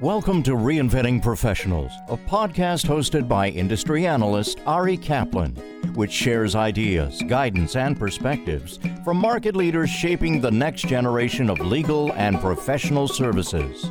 Welcome to Reinventing Professionals, a podcast hosted by industry analyst Ari Kaplan, which shares ideas, guidance, and perspectives from market leaders shaping the next generation of legal and professional services.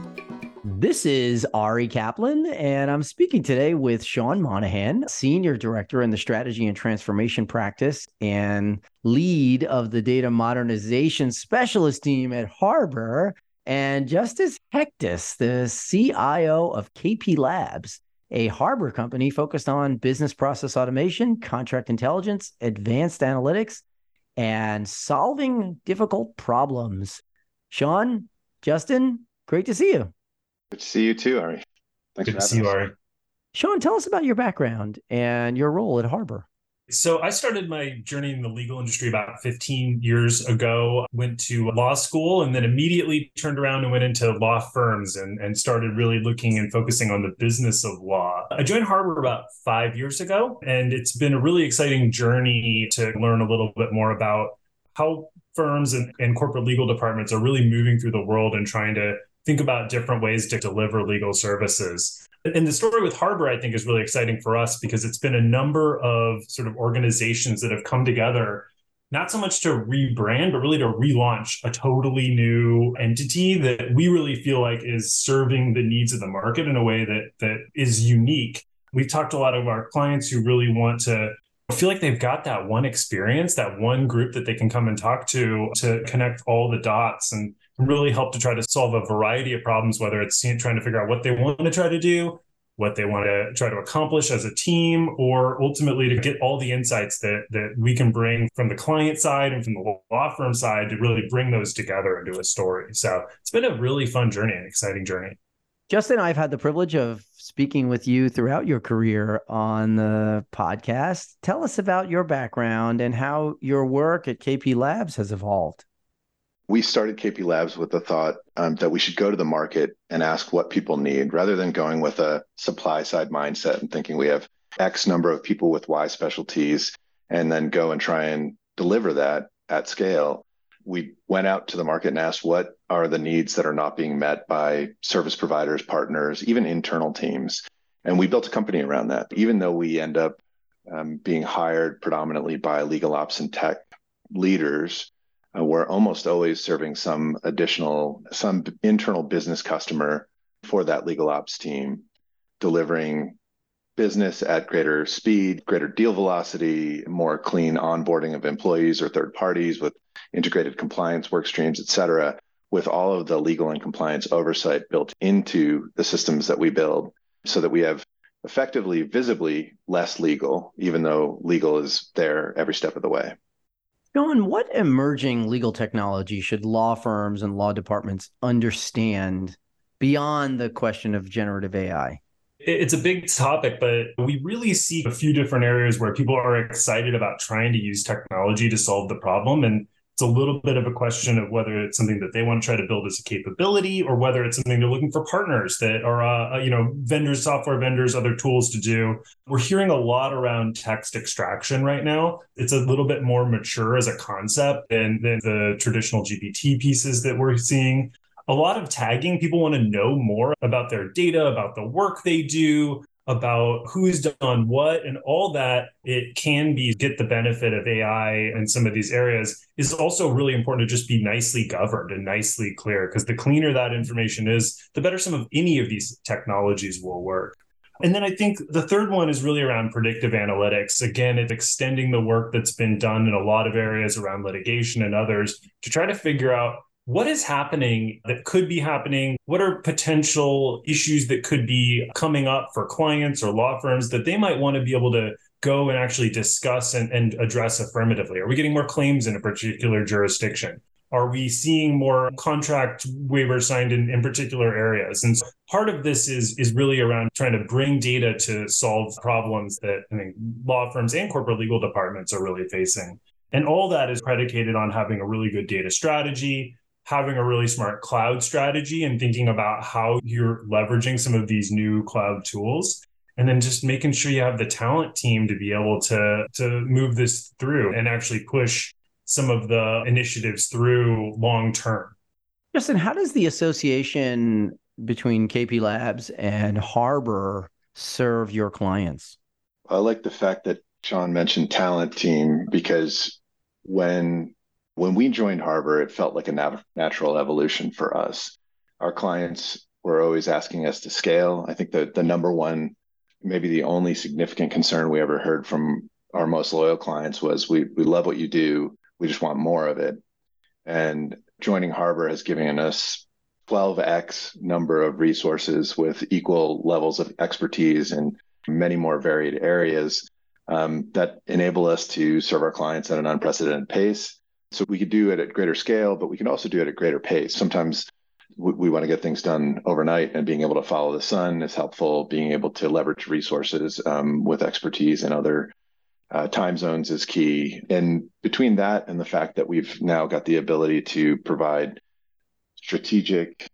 This is Ari Kaplan, and I'm speaking today with Sean Monahan, Senior Director in the Strategy and Transformation Practice and lead of the Data Modernization Specialist team at Harbor and Justin Hectus, the CIO of KP Labs, a Harbor company focused on business process automation, contract intelligence, advanced analytics, and solving difficult problems. Sean, Justin, great to see you. Good to see you too, Ari. Thanks Good to see you, Ari. Sean, tell us about your background and your role at Harbor. So I started my journey in the legal industry about 15 years ago. Went to law school and then immediately turned around and went into law firms and, and started really looking and focusing on the business of law. I joined Harbor about five years ago, and it's been a really exciting journey to learn a little bit more about how firms and, and corporate legal departments are really moving through the world and trying to think about different ways to deliver legal services. And the story with Harbor, I think, is really exciting for us because it's been a number of sort of organizations that have come together, not so much to rebrand, but really to relaunch a totally new entity that we really feel like is serving the needs of the market in a way that that is unique. We've talked to a lot of our clients who really want to feel like they've got that one experience, that one group that they can come and talk to to connect all the dots and really help to try to solve a variety of problems, whether it's trying to figure out what they want to try to do, what they want to try to accomplish as a team, or ultimately to get all the insights that that we can bring from the client side and from the law firm side to really bring those together into a story. So it's been a really fun journey, an exciting journey. Justin, I've had the privilege of speaking with you throughout your career on the podcast. Tell us about your background and how your work at KP Labs has evolved we started KP Labs with the thought um, that we should go to the market and ask what people need rather than going with a supply side mindset and thinking we have X number of people with Y specialties and then go and try and deliver that at scale. We went out to the market and asked what are the needs that are not being met by service providers, partners, even internal teams. And we built a company around that. Even though we end up um, being hired predominantly by legal ops and tech leaders, uh, we're almost always serving some additional, some internal business customer for that legal ops team, delivering business at greater speed, greater deal velocity, more clean onboarding of employees or third parties with integrated compliance work streams, et cetera, with all of the legal and compliance oversight built into the systems that we build so that we have effectively visibly less legal, even though legal is there every step of the way. Sean, what emerging legal technology should law firms and law departments understand beyond the question of generative AI? It's a big topic, but we really see a few different areas where people are excited about trying to use technology to solve the problem. And it's a little bit of a question of whether it's something that they want to try to build as a capability or whether it's something they're looking for partners that are, uh, uh, you know, vendors, software vendors, other tools to do. We're hearing a lot around text extraction right now. It's a little bit more mature as a concept than, than the traditional GPT pieces that we're seeing. A lot of tagging, people want to know more about their data, about the work they do, about who's done what and all that it can be get the benefit of AI in some of these areas is also really important to just be nicely governed and nicely clear because the cleaner that information is, the better some of any of these technologies will work. And then I think the third one is really around predictive analytics. Again, it's extending the work that's been done in a lot of areas around litigation and others to try to figure out what is happening that could be happening? What are potential issues that could be coming up for clients or law firms that they might want to be able to go and actually discuss and, and address affirmatively? Are we getting more claims in a particular jurisdiction? Are we seeing more contract waivers signed in, in particular areas? And so part of this is is really around trying to bring data to solve problems that I mean law firms and corporate legal departments are really facing. And all that is predicated on having a really good data strategy, having a really smart cloud strategy and thinking about how you're leveraging some of these new cloud tools and then just making sure you have the talent team to be able to to move this through and actually push some of the initiatives through long term justin how does the association between KP Labs and Harbor serve your clients? I like the fact that Sean mentioned talent team because when when we joined Harbor, it felt like a nat- natural evolution for us. Our clients were always asking us to scale. I think that the number one, maybe the only significant concern we ever heard from our most loyal clients was we we love what you do. We just want more of it. And joining Harbor has given us 12x number of resources with equal levels of expertise in many more varied areas um, that enable us to serve our clients at an unprecedented pace. So we could do it at greater scale, but we can also do it at greater pace. Sometimes we, we want to get things done overnight, and being able to follow the sun is helpful. Being able to leverage resources um, with expertise in other uh, time zones is key. And between that and the fact that we've now got the ability to provide strategic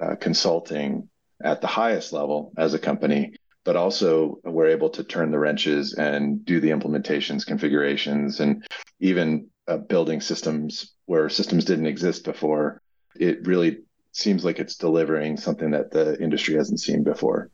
uh, consulting at the highest level as a company, but also we're able to turn the wrenches and do the implementations, configurations, and even uh, building systems where systems didn't exist before. It really seems like it's delivering something that the industry hasn't seen before.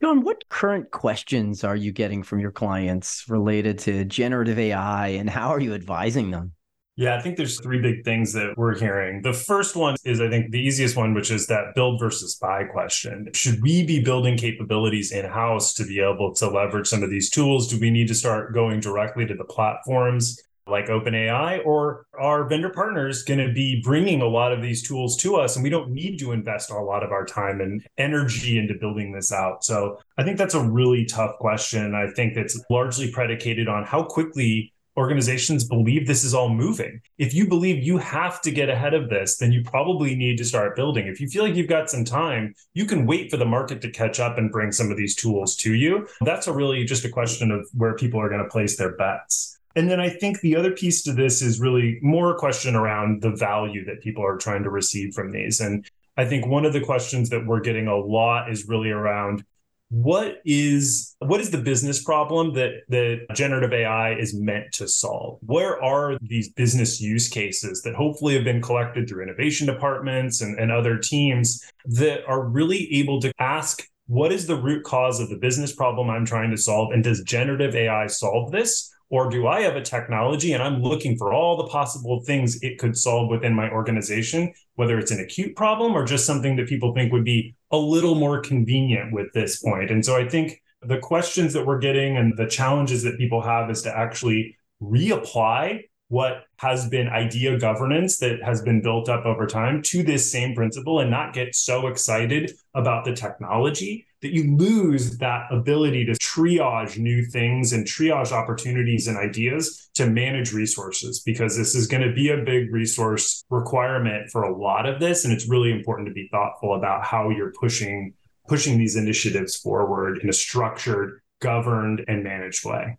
Sean, what current questions are you getting from your clients related to generative AI and how are you advising them? Yeah, I think there's three big things that we're hearing. The first one is, I think, the easiest one, which is that build versus buy question. Should we be building capabilities in house to be able to leverage some of these tools? Do we need to start going directly to the platforms like OpenAI, or are vendor partners going to be bringing a lot of these tools to us and we don't need to invest a lot of our time and energy into building this out? So I think that's a really tough question. I think that's largely predicated on how quickly organizations believe this is all moving. If you believe you have to get ahead of this, then you probably need to start building. If you feel like you've got some time, you can wait for the market to catch up and bring some of these tools to you. That's a really just a question of where people are going to place their bets. And then I think the other piece to this is really more a question around the value that people are trying to receive from these. And I think one of the questions that we're getting a lot is really around what is what is the business problem that that generative AI is meant to solve? Where are these business use cases that hopefully have been collected through innovation departments and, and other teams that are really able to ask what is the root cause of the business problem I'm trying to solve? And does generative AI solve this? Or do I have a technology and I'm looking for all the possible things it could solve within my organization, whether it's an acute problem or just something that people think would be a little more convenient with this point? And so I think the questions that we're getting and the challenges that people have is to actually reapply what has been idea governance that has been built up over time to this same principle and not get so excited about the technology that you lose that ability to triage new things and triage opportunities and ideas to manage resources because this is going to be a big resource requirement for a lot of this and it's really important to be thoughtful about how you're pushing pushing these initiatives forward in a structured governed and managed way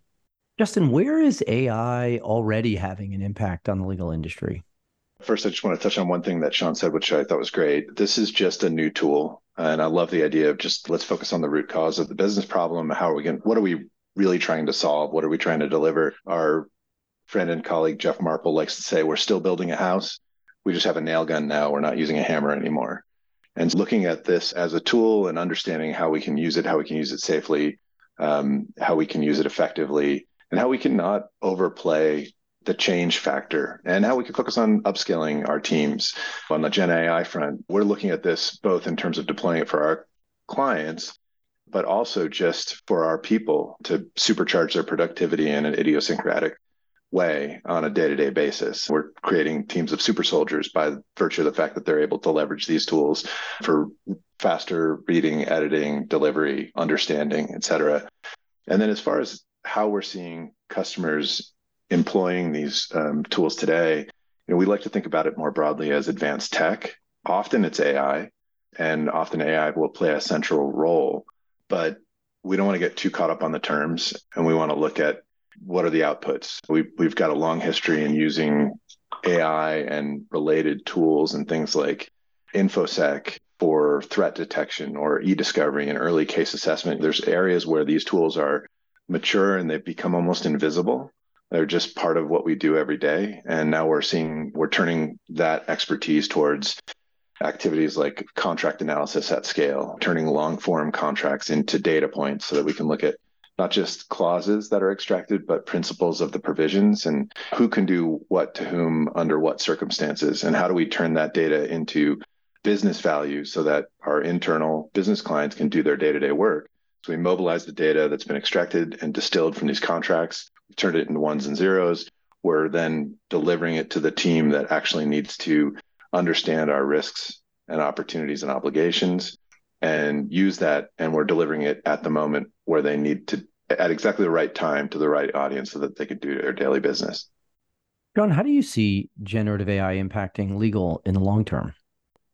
Justin, where is AI already having an impact on the legal industry? First, I just want to touch on one thing that Sean said, which I thought was great. This is just a new tool. And I love the idea of just let's focus on the root cause of the business problem. How are we going what are we really trying to solve? What are we trying to deliver? Our friend and colleague Jeff Marple likes to say, we're still building a house. We just have a nail gun now. We're not using a hammer anymore. And looking at this as a tool and understanding how we can use it, how we can use it safely, um, how we can use it effectively, and how we can not overplay the change factor and how we can focus on upskilling our teams on the Gen AI front. We're looking at this both in terms of deploying it for our clients, but also just for our people to supercharge their productivity in an idiosyncratic way on a day-to-day basis. We're creating teams of super soldiers by virtue of the fact that they're able to leverage these tools for faster reading, editing, delivery, understanding, et cetera. And then as far as how we're seeing customers employing these um, tools today, you know, we like to think about it more broadly as advanced tech. Often it's AI, and often AI will play a central role, but we don't want to get too caught up on the terms, and we want to look at what are the outputs. We, we've got a long history in using AI and related tools and things like InfoSec for threat detection or e-discovery and early case assessment. There's areas where these tools are mature and they've become almost invisible. They're just part of what we do every day. And now we're seeing, we're turning that expertise towards activities like contract analysis at scale, turning long form contracts into data points so that we can look at not just clauses that are extracted, but principles of the provisions and who can do what to whom under what circumstances, and how do we turn that data into business value so that our internal business clients can do their day to day work. So we mobilize the data that's been extracted and distilled from these contracts, we turned it into ones and zeros. We're then delivering it to the team that actually needs to understand our risks and opportunities and obligations and use that. And we're delivering it at the moment where they need to, at exactly the right time to the right audience so that they can do their daily business. Sean, how do you see generative AI impacting legal in the long term?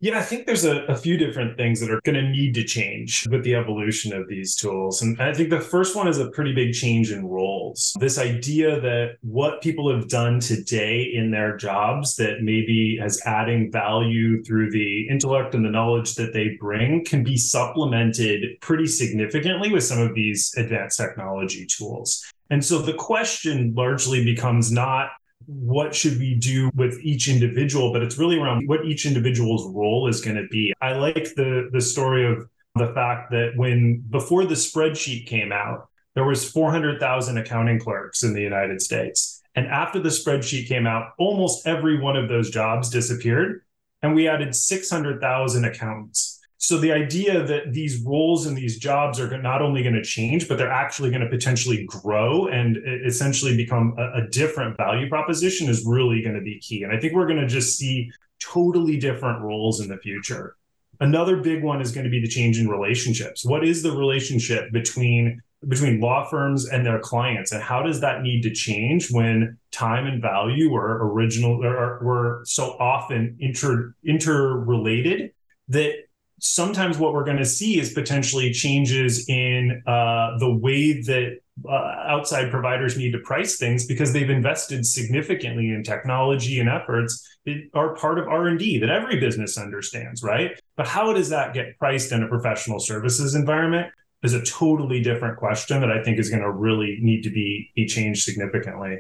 Yeah, I think there's a, a few different things that are going to need to change with the evolution of these tools. And I think the first one is a pretty big change in roles. This idea that what people have done today in their jobs that maybe as adding value through the intellect and the knowledge that they bring can be supplemented pretty significantly with some of these advanced technology tools. And so the question largely becomes not what should we do with each individual but it's really around what each individual's role is going to be. I like the the story of the fact that when before the spreadsheet came out there was 400,000 accounting clerks in the united states. And after the spreadsheet came out almost every one of those jobs disappeared and we added 600,000 accountants so the idea that these roles and these jobs are not only going to change, but they're actually going to potentially grow and essentially become a, a different value proposition is really going to be key. And I think we're going to just see totally different roles in the future. Another big one is going to be the change in relationships. What is the relationship between between law firms and their clients, and how does that need to change when time and value are original or were so often inter interrelated that sometimes what we're going to see is potentially changes in uh, the way that uh, outside providers need to price things because they've invested significantly in technology and efforts that are part of r&d that every business understands right? But how does that get priced in a professional services environment is a totally different question that i think is going to really need to be, be changed significantly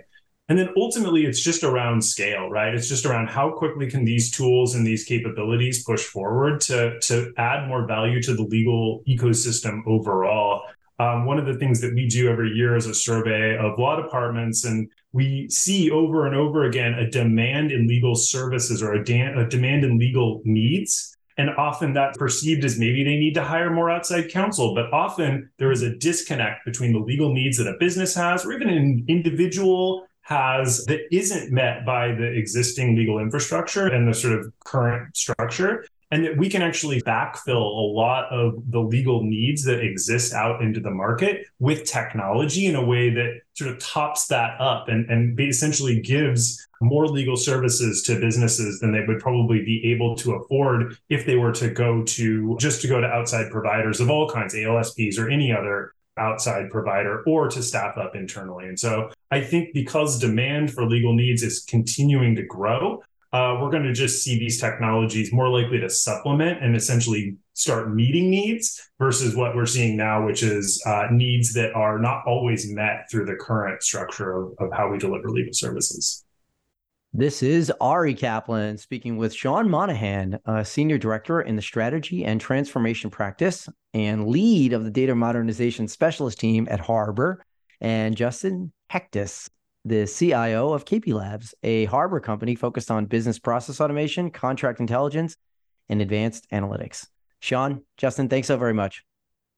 and then ultimately, it's just around scale, right? It's just around how quickly can these tools and these capabilities push forward to, to add more value to the legal ecosystem overall. Um, one of the things that we do every year is a survey of law departments, and we see over and over again a demand in legal services or a, da- a demand in legal needs. And often that's perceived as maybe they need to hire more outside counsel, but often there is a disconnect between the legal needs that a business has or even an individual has that isn't met by the existing legal infrastructure and the sort of current structure and that we can actually backfill a lot of the legal needs that exist out into the market with technology in a way that sort of tops that up and, and essentially gives more legal services to businesses than they would probably be able to afford if they were to go to just to go to outside providers of all kinds, ALSPs or any other outside provider or to staff up internally. And so I think because demand for legal needs is continuing to grow, uh, we're going to just see these technologies more likely to supplement and essentially start meeting needs versus what we're seeing now, which is uh, needs that are not always met through the current structure of, of how we deliver legal services. This is Ari Kaplan speaking with Sean Monahan, a Senior Director in the Strategy and Transformation Practice and lead of the Data Modernization Specialist team at Harbor, and Justin Hectus, the CIO of KP Labs, a Harbor company focused on business process automation, contract intelligence, and advanced analytics. Sean, Justin, thanks so very much.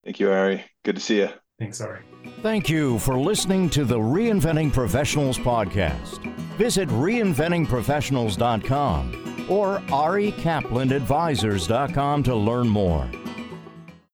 Thank you, Ari. Good to see you. Thanks, Ari. Thank you for listening to the Reinventing Professionals podcast. Visit reinventingprofessionals.com or arikaplanadvisors.com to learn more.